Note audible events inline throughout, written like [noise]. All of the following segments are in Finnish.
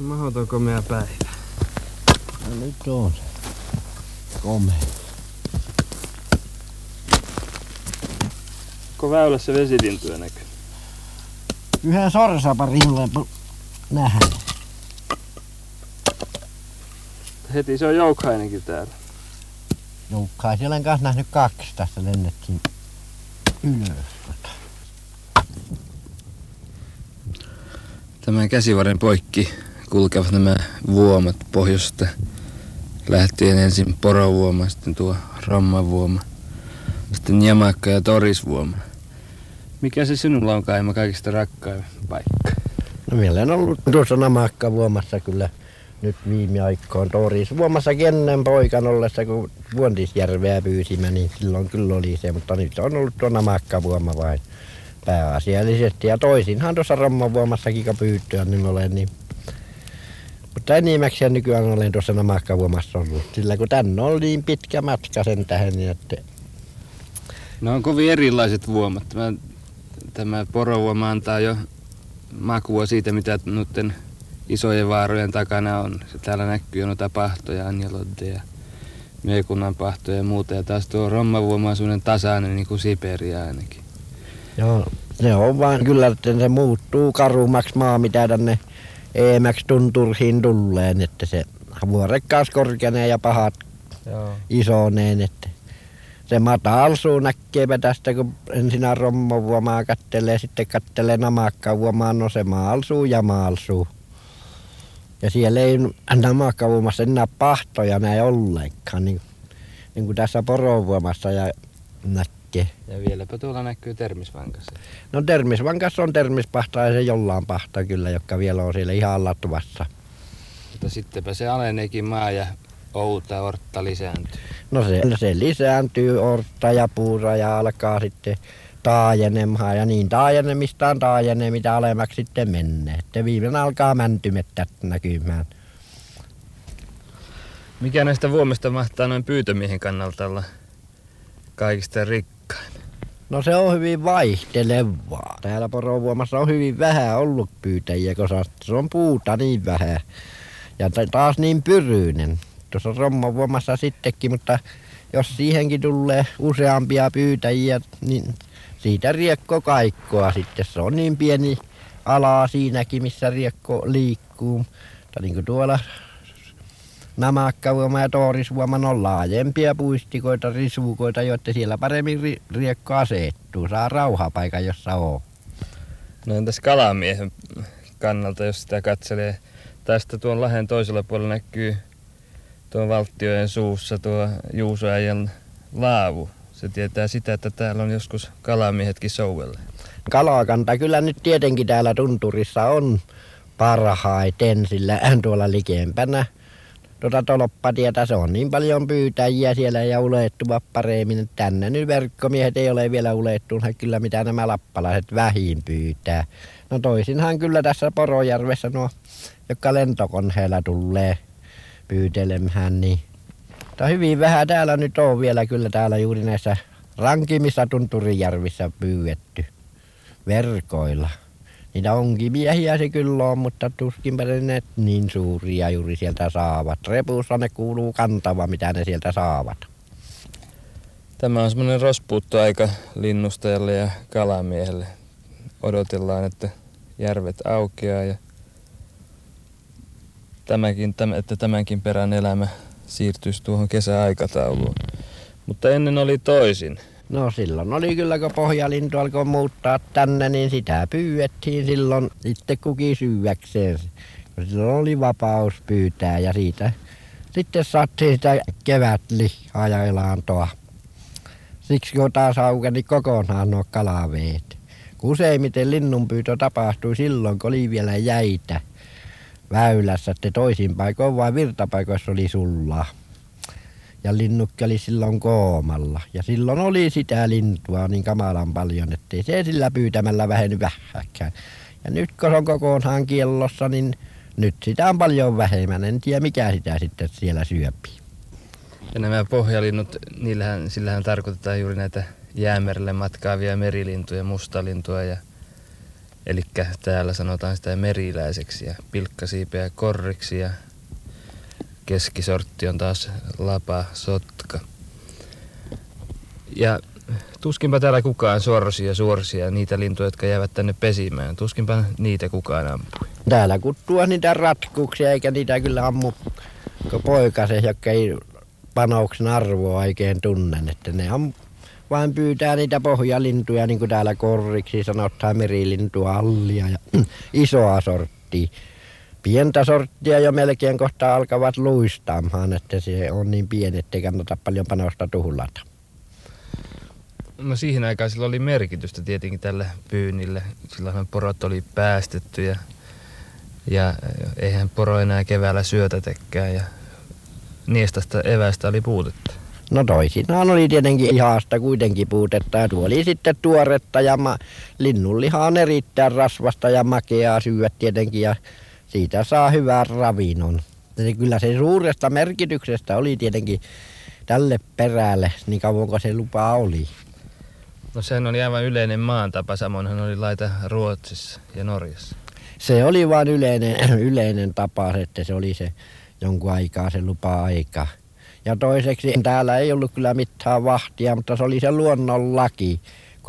Mahdoton komea päivä. No nyt on se. Komea. Onko väylässä vesilintuja näkyy? Yhden sorsaparille nähdään. Heti se on joukhainenkin täällä. Joukkaa siellä on kanssa nähnyt kaksi tässä lennettiin ylös. Tämän käsivarren poikki kulkevat nämä vuomat pohjoista lähtien ensin porovuoma, sitten tuo rommavuoma, sitten jamakka ja torisvuoma. Mikä se sinulla on kaima kaikista rakkain paikka? No meillä on ollut tuossa namakka vuomassa kyllä nyt viime aikoina Toris vuomassa ennen poikan ollessa, kun Vuontisjärveä pyysimme, niin silloin kyllä oli se, mutta nyt on ollut tuo namakka vuoma vain pääasiallisesti. Ja toisinhan tuossa Rommavuomassakin kun pyyttyä, niin olen niin mutta enimmäkseen nykyään olen tuossa namakkavuomassa ollut, sillä kun tänne on niin pitkä matka sen tähän, niin että... No on kovin erilaiset vuomat. Tämä, tämä porovuoma antaa jo makua siitä, mitä noiden isojen vaarojen takana on. Se täällä näkyy noita pahtoja, Anjalodde ja Meekunnan pahtoja ja muuta. Ja taas tuo rommavuoma on sellainen tasainen niin kuin Siberia ainakin. Joo, ne on vaan kyllä, että se muuttuu karummaksi maa, mitä tänne eemmäksi tunturhiin tulleen, että se vuorekkaas korkenee ja pahat Joo. isoneen, että se matalsuu näkeepä tästä, kun ensin rommovuomaa kattelee, sitten kattelee namakkavuomaa, no se maalsuu ja maalsuu. Ja siellä ei namakkavuomassa enää pahtoja näin ollenkaan, niin, niin kuin tässä porovuomassa ja näkee. Ja vieläpä tuolla näkyy termisvankas. No termisvankas on termispahta ja se jollain pahta kyllä, joka vielä on siellä ihan latuvassa. Mutta sittenpä se aleneekin maa ja outa ortta lisääntyy. No se, se lisääntyy ortta ja puura ja alkaa sitten taajenemaan ja niin taajenemistaan taajenee mitä alemmaksi sitten menee. Että viimein alkaa mäntymettä näkymään. Mikä näistä vuomista mahtaa noin pyytömiehen kannalta olla kaikista rikkain? No se on hyvin vaihtelevaa. Täällä porovuomassa on hyvin vähän ollut pyytäjiä, koska se on puuta niin vähän. Ja taas niin pyryinen. Tuossa rommavuomassa sittenkin, mutta jos siihenkin tulee useampia pyytäjiä, niin siitä riekko kaikkoa sitten. Se on niin pieni ala siinäkin, missä riekko liikkuu. Mutta niin kuin tuolla namakkavuoma ja toorisvuoma on laajempia puistikoita, risuukoita, jotta siellä paremmin ri- riekko asettuu. Saa rauhapaikan, jossa on. No entäs kalamiehen kannalta, jos sitä katselee? Tästä tuon lahen toisella puolella näkyy tuon valtiojen suussa tuo Juusoäijän laavu. Se tietää sitä, että täällä on joskus kalamiehetkin souvelle. Kalakanta kyllä nyt tietenkin täällä tunturissa on parhaiten, sillä tuolla likempänä tuota tolppatietä, se on niin paljon pyytäjiä siellä ja ulettuva paremmin. Tänne nyt verkkomiehet ei ole vielä ulettunut kyllä mitä nämä lappalaiset vähin pyytää. No toisinhan kyllä tässä Porojärvessä nuo, jotka lentokoneella tulee pyytelemään, niin mutta hyvin vähän täällä nyt on vielä kyllä täällä juuri näissä rankimissa tunturijärvissä pyydetty verkoilla. Niitä onkin miehiä se kyllä on, mutta tuskinpä ne niin suuria juuri sieltä saavat. Repussa ne kuuluu kantava, mitä ne sieltä saavat. Tämä on semmoinen rospuuttoaika linnustajalle ja kalamiehelle. Odotellaan, että järvet aukeaa ja tämäkin, että tämänkin perän elämä siirtyisi tuohon kesäaikatauluun. Mutta ennen oli toisin. No silloin oli kyllä, kun pohjalintu alkoi muuttaa tänne, niin sitä pyydettiin silloin itse kukin syökseen. Silloin oli vapaus pyytää ja siitä sitten saatiin sitä kevätlihaa ja elantoa. Siksi kun taas aukeni kokonaan nuo kalaveet. Useimmiten linnunpyytö tapahtui silloin, kun oli vielä jäitä väylässä, että toisin paikoin vain virtapaikoissa oli sullaa ja linnukki oli silloin koomalla. Ja silloin oli sitä lintua niin kamalan paljon, ettei se sillä pyytämällä väheny vähäkään. Ja nyt kun se on kokonaan kiellossa, niin nyt sitä on paljon vähemmän. En tiedä mikä sitä sitten siellä syöpii. Ja nämä pohjalinnut, niillähän, sillähän tarkoitetaan juuri näitä jäämerelle matkaavia merilintuja, mustalintua ja Eli täällä sanotaan sitä meriläiseksi ja pilkkasiipeä korriksi ja keskisortti on taas lapa sotka. Ja tuskinpa täällä kukaan sorsia ja suorsia niitä lintuja, jotka jäävät tänne pesimään. Tuskinpa niitä kukaan ampui. Täällä kun tuo niitä ratkuksia, eikä niitä kyllä ammu poikase, jotka ei panoksen arvoa oikein tunnen. Että ne on, vain pyytää niitä pohjalintuja, niin kuin täällä korriksi sanotaan merilintua, allia ja [clears throat] isoa sorttia. Pientä sorttia jo melkein kohta alkavat luistaamaan, että se on niin pieni, ettei kannata paljon panosta tuhlata. No siihen aikaan sillä oli merkitystä tietenkin tälle pyynnille. Silloinhan porot oli päästetty ja, ja eihän poro enää keväällä syötätekään ja niestasta evästä oli puutetta. No toisinaan oli tietenkin ihasta kuitenkin puutetta ja tuo oli sitten tuoretta ja ma- linnunliha on erittäin rasvasta ja makeaa syödä tietenkin ja siitä saa hyvän ravinnon. Eli kyllä se suuresta merkityksestä oli tietenkin tälle perälle, niin kauan kuin se lupa oli. No sehän oli aivan yleinen maantapa, samoinhan oli laita Ruotsissa ja Norjassa. Se oli vain yleinen, [clears throat] yleinen tapa, että se oli se jonkun aikaa se lupa-aika. Ja toiseksi täällä ei ollut kyllä mitään vahtia, mutta se oli se luonnonlaki.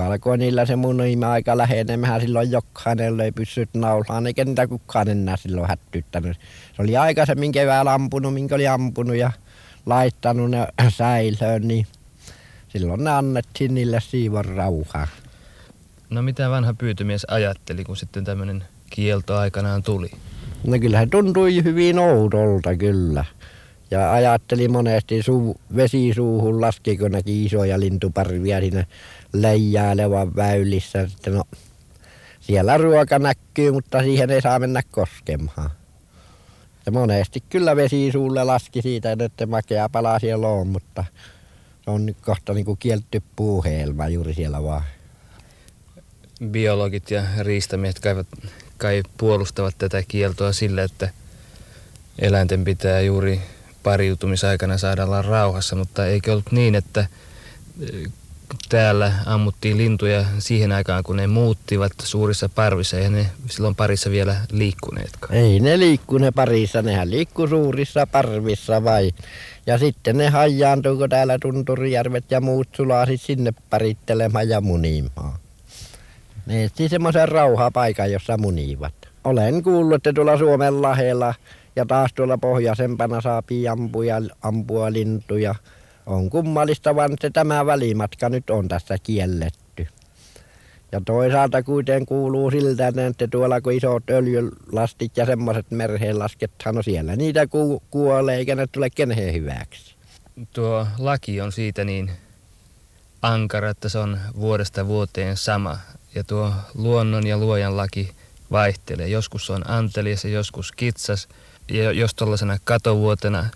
Kun alkoi niillä se mun aika lähenemään, silloin jokainen löi pyssyt naulaan, eikä niitä kukaan enää silloin hättyttänyt. Se oli aikaisemmin keväällä ampunut, minkä oli ampunut ja laittanut ne [clears throat] säilöön, niin silloin ne annettiin niille siivon rauhaa. No mitä vanha pyytömies ajatteli, kun sitten tämmöinen kielto aikanaan tuli? No kyllä se tuntui hyvin oudolta kyllä. Ja ajatteli monesti suu, vesisuuhun laski, kun näki isoja lintuparvia siinä leijailevan väylissä. Sitten no, siellä ruoka näkyy, mutta siihen ei saa mennä koskemaan. Ja monesti kyllä vesisuulle laski siitä, että makea pala siellä on, mutta se on nyt kohta niin kuin kielty puuheelma juuri siellä vaan. Biologit ja riistamiehet kai, kai puolustavat tätä kieltoa sille, että eläinten pitää juuri pariutumisaikana saada olla rauhassa, mutta eikö ollut niin, että täällä ammuttiin lintuja siihen aikaan, kun ne muuttivat suurissa parvissa, ja ne silloin parissa vielä liikkuneetkaan. Ei ne liikkune parissa, nehän liikkuu suurissa parvissa vai. Ja sitten ne hajaantuu, kun täällä Tunturijärvet ja muut sulasit sinne parittelemaan ja munimaan. Ne etsi semmoisen rauhapaikan, jossa munivat. Olen kuullut, että tuolla Suomen lahella ja taas tuolla pohjoisempana saa ampuja, ampua lintuja on kummallista vaan, että tämä välimatka nyt on tässä kielletty. Ja toisaalta kuitenkin kuuluu siltä, että tuolla kun isot öljylastit ja semmoiset merheen laskethan, no siellä niitä ku- kuolee eikä ne tule keneen hyväksi. Tuo laki on siitä niin ankara, että se on vuodesta vuoteen sama. Ja tuo luonnon ja luojan laki vaihtelee. Joskus on antelias ja joskus kitsas. Jos tuollaisena katovuotena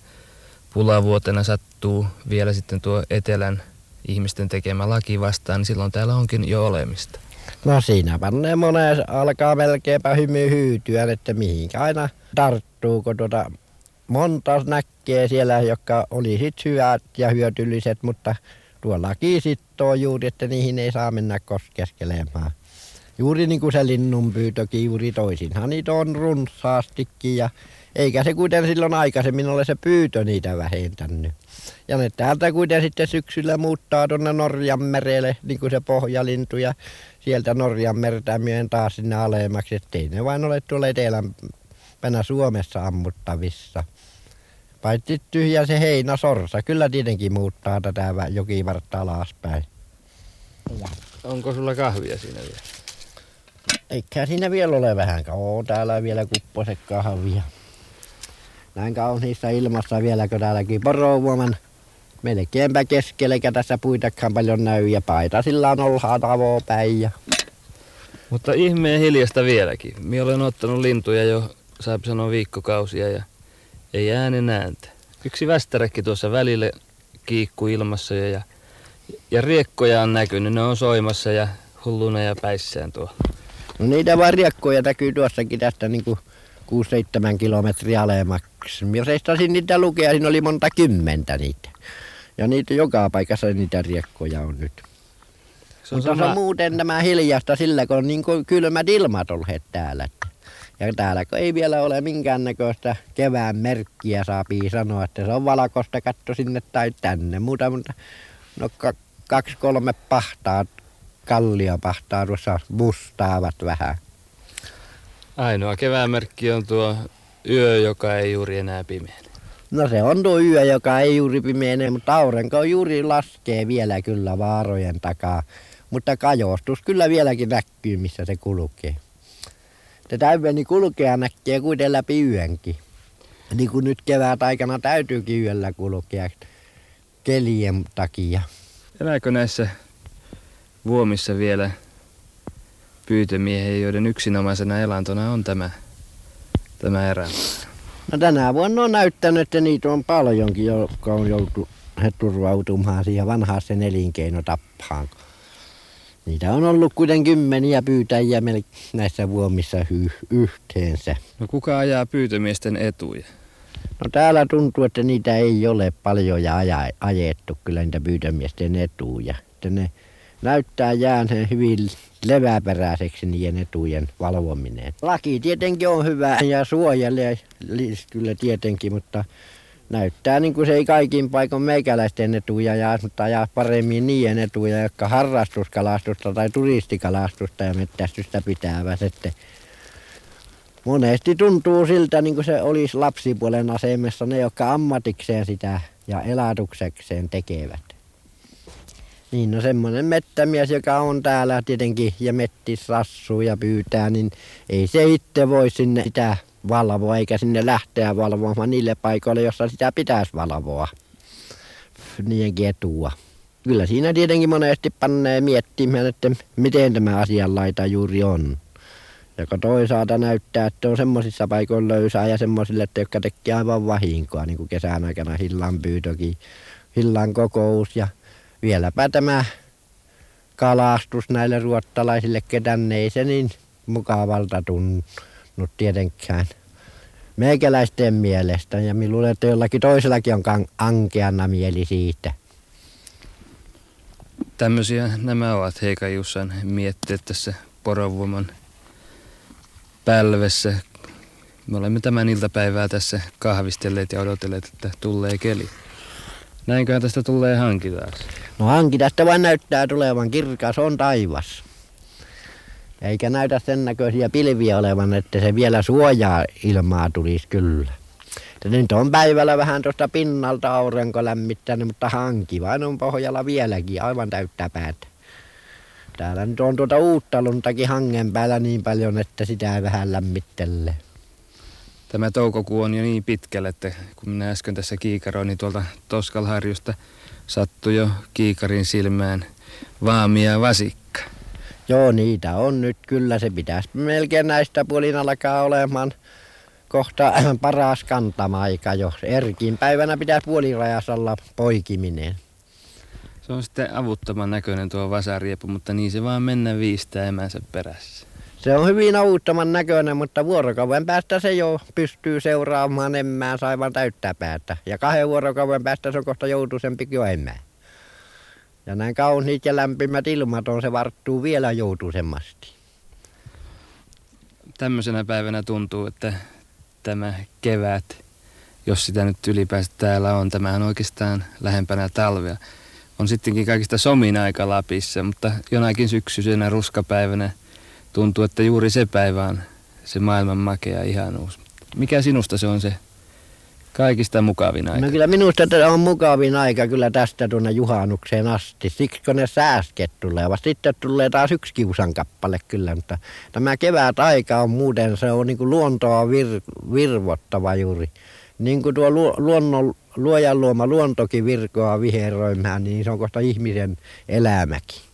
pulavuotena sattuu vielä sitten tuo etelän ihmisten tekemä laki vastaan, niin silloin täällä onkin jo olemista. No siinä panee monen alkaa melkeinpä hymy hyytyä, että mihinkä aina tarttuu, kun tuota monta näkee siellä, jotka oli sit hyvät ja hyötylliset, mutta tuo laki sittoo juuri, että niihin ei saa mennä koskeskelemaan. Juuri niin kuin se linnunpyytökin juuri toisinhan niitä on runsaastikin ja eikä se kuitenkin silloin aikaisemmin ole se pyytö niitä vähentänyt. Ja ne täältä kuitenkin sitten syksyllä muuttaa tuonne Norjan merelle, niin kuin se pohjalintu ja sieltä Norjan mertä myöen taas sinne alemmaksi, ettei ne vain ole tuolla etelämpänä Suomessa ammuttavissa. Paitsi tyhjä se heinäsorsa, kyllä tietenkin muuttaa tätä jokivartta alaspäin. Onko sulla kahvia siinä vielä? Eikä siinä vielä ole vähän kauan. täällä vielä kupposet kahvia näin kauniissa ilmassa vielä, kun täälläkin porovuoman melkeinpä keskellä, eikä tässä puitakaan paljon näy ja paita sillä on olhaa päin. Ja... Mutta ihmeen hiljasta vieläkin. Minä olen ottanut lintuja jo, saa sanoa viikkokausia ja ei äänen ääntä. Yksi västäräkki tuossa välillä kiikkuu ilmassa ja, ja riekkoja on näkynyt, ne on soimassa ja hulluna ja päissään tuolla. No niitä vaan riekkoja näkyy tuossakin tästä niin kuin 6-7 kilometriä alemmaksi. Minä seistasin niitä lukea, siinä oli monta kymmentä niitä. Ja niitä joka paikassa niitä riekkoja on nyt. Se on Mutta se sama, on muuten nämä hiljasta sillä, kun on niin kuin kylmät ilmat olleet täällä. Ja täällä kun ei vielä ole minkäännäköistä kevään merkkiä, saapii sanoa, että se on valkoista katto sinne tai tänne. Muuta, mutta no ka- kaksi kolme pahtaa, kalliopahtaa tuossa mustaavat vähän. ainoa keväämerkki on tuo yö, joka ei juuri enää pimeä. No se on tuo yö, joka ei juuri pimeene, mutta aurinko juuri laskee vielä kyllä vaarojen takaa. Mutta kajostus kyllä vieläkin näkyy, missä se kulkee. Se täyveni kulkea näkee kuitenkin läpi yönkin. Niin kuin nyt kevät aikana täytyykin yöllä kulkea kelien takia. Elääkö näissä vuomissa vielä pyytömiehiä, joiden yksinomaisena elantona on tämä, tämä erä? No tänä vuonna on näyttänyt, että niitä on paljonkin, jotka on joutu he turvautumaan siihen vanhaaseen elinkeinotappaan. Niitä on ollut kuitenkin kymmeniä pyytäjiä näissä vuomissa hy- yhteensä. No kuka ajaa pyytömiesten etuja? No täällä tuntuu, että niitä ei ole paljon ja aja, ajettu kyllä niitä pyytämiesten etuja. Että ne näyttää jääneen hyvin leväperäiseksi niiden etujen valvominen. Laki tietenkin on hyvä ja suojelee kyllä tietenkin, mutta näyttää niin kuin se ei kaikin paikoin meikäläisten etuja ja ajaa paremmin niiden etuja, jotka harrastuskalastusta tai turistikalastusta ja mettästystä pitävät. Että monesti tuntuu siltä, niin kuin se olisi lapsipuolen asemassa ne, jotka ammatikseen sitä ja elatuksekseen tekevät. Niin, no semmoinen mettämies, joka on täällä tietenkin ja mettis rassuu ja pyytää, niin ei se itse voi sinne sitä valvoa eikä sinne lähteä valvomaan niille paikoille, jossa sitä pitäisi valvoa. Niidenkin etua. Kyllä siinä tietenkin monesti pannee miettimään, että miten tämä asianlaita juuri on. Joka toisaalta näyttää, että on semmoisissa paikoilla löysää ja semmoisille, että jotka tekee aivan vahinkoa, niin kuin kesän aikana hillan pyytökin, hillan kokous ja vieläpä tämä kalastus näille ruottalaisille, ketään ei se niin mukavalta tunnut tietenkään meikäläisten mielestä. Ja minä luulen, että jollakin toisellakin on ankeana mieli siitä. Tämmöisiä nämä ovat Heika Jussan mietteet tässä porovuoman pälvessä. Me olemme tämän iltapäivää tässä kahvistelleet ja odotelleet, että tulee keli. Näinköhän tästä tulee hanki. No hanki tästä vain näyttää tulevan kirkas on taivas. Eikä näytä sen näköisiä pilviä olevan, että se vielä suojaa ilmaa tulisi kyllä. Että nyt on päivällä vähän tuosta pinnalta aurinko lämmittänyt, mutta hanki vain on pohjalla vieläkin aivan täyttä päätä. Täällä nyt on tuota uutta luntakin hangen päällä niin paljon, että sitä vähän lämmittelee. Tämä toukokuu on jo niin pitkällä, että kun minä äsken tässä kiikaroin, niin tuolta Toskalharjusta sattui jo kiikarin silmään vaamia vasikka. Joo, niitä on nyt kyllä. Se pitäisi melkein näistä puolin alkaa olemaan kohta [clears throat] paras kantamaika jo. Erkin päivänä pitäisi puolirajassa olla poikiminen. Se on sitten avuttoman näköinen tuo vasariepu, mutta niin se vaan mennä viistää emänsä perässä. Se on hyvin avuttoman näköinen, mutta vuorokauden päästä se jo pystyy seuraamaan emmään aivan täyttää päätä. Ja kahden vuorokauden päästä se on kohta joutuisempi jo emmään. Ja näin kauniit ja lämpimät ilmat on, se varttuu vielä joutuisemmasti. Tämmöisenä päivänä tuntuu, että tämä kevät, jos sitä nyt ylipäänsä täällä on, tämähän on oikeastaan lähempänä talvea. On sittenkin kaikista somin aika Lapissa, mutta jonakin syksyisenä ruskapäivänä tuntuu, että juuri se päivä on se maailman makea ihanuus. Mikä sinusta se on se kaikista mukavin aika? No kyllä minusta tämä on mukavin aika kyllä tästä tuonne juhannukseen asti. Siksi kun ne sääsket tulevat. Sitten tulee taas yksi kiusan kappale kyllä, mutta tämä kevät aika on muuten, se on niin kuin luontoa vir, virvottava juuri. Niin kuin tuo luo, luonnon, luojan luoma luontokin virkoa viheroimaan, niin se on kohta ihmisen elämäkin.